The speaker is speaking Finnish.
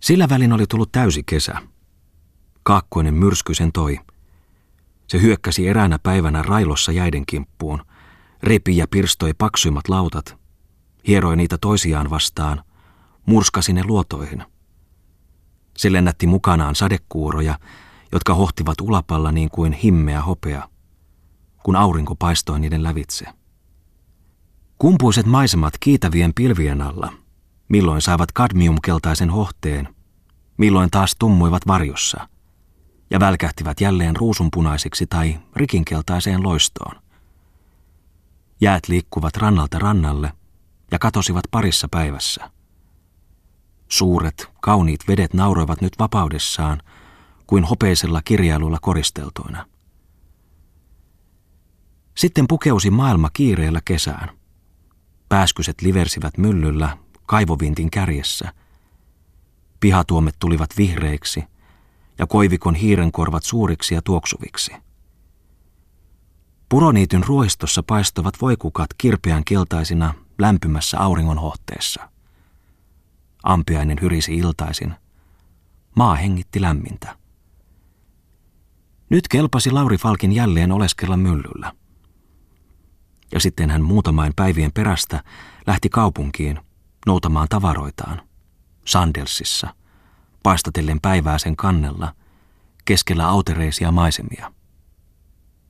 Sillä välin oli tullut täysi kesä. Kaakkoinen myrsky sen toi. Se hyökkäsi eräänä päivänä railossa jäiden kimppuun, repi ja pirstoi paksuimmat lautat, hieroi niitä toisiaan vastaan, murskasi ne luotoihin. Se lennätti mukanaan sadekuuroja, jotka hohtivat ulapalla niin kuin himmeä hopea, kun aurinko paistoi niiden lävitse. Kumpuiset maisemat kiitävien pilvien alla, milloin saivat kadmiumkeltaisen hohteen, milloin taas tummuivat varjossa ja välkähtivät jälleen ruusunpunaisiksi tai rikinkeltaiseen loistoon. Jäät liikkuvat rannalta rannalle ja katosivat parissa päivässä. Suuret, kauniit vedet nauroivat nyt vapaudessaan kuin hopeisella kirjailulla koristeltuina. Sitten pukeusi maailma kiireellä kesään. Pääskyset liversivät myllyllä kaivovintin kärjessä. Pihatuomet tulivat vihreiksi ja koivikon hiirenkorvat suuriksi ja tuoksuviksi. Puroniityn ruoistossa paistuvat voikukat kirpeän keltaisina lämpimässä auringonhohteessa. Ampiainen hyrisi iltaisin. Maa hengitti lämmintä. Nyt kelpasi Lauri Falkin jälleen oleskella myllyllä. Ja sitten hän muutamain päivien perästä lähti kaupunkiin noutamaan tavaroitaan. Sandelsissa, paistatellen päivää sen kannella, keskellä autereisia maisemia.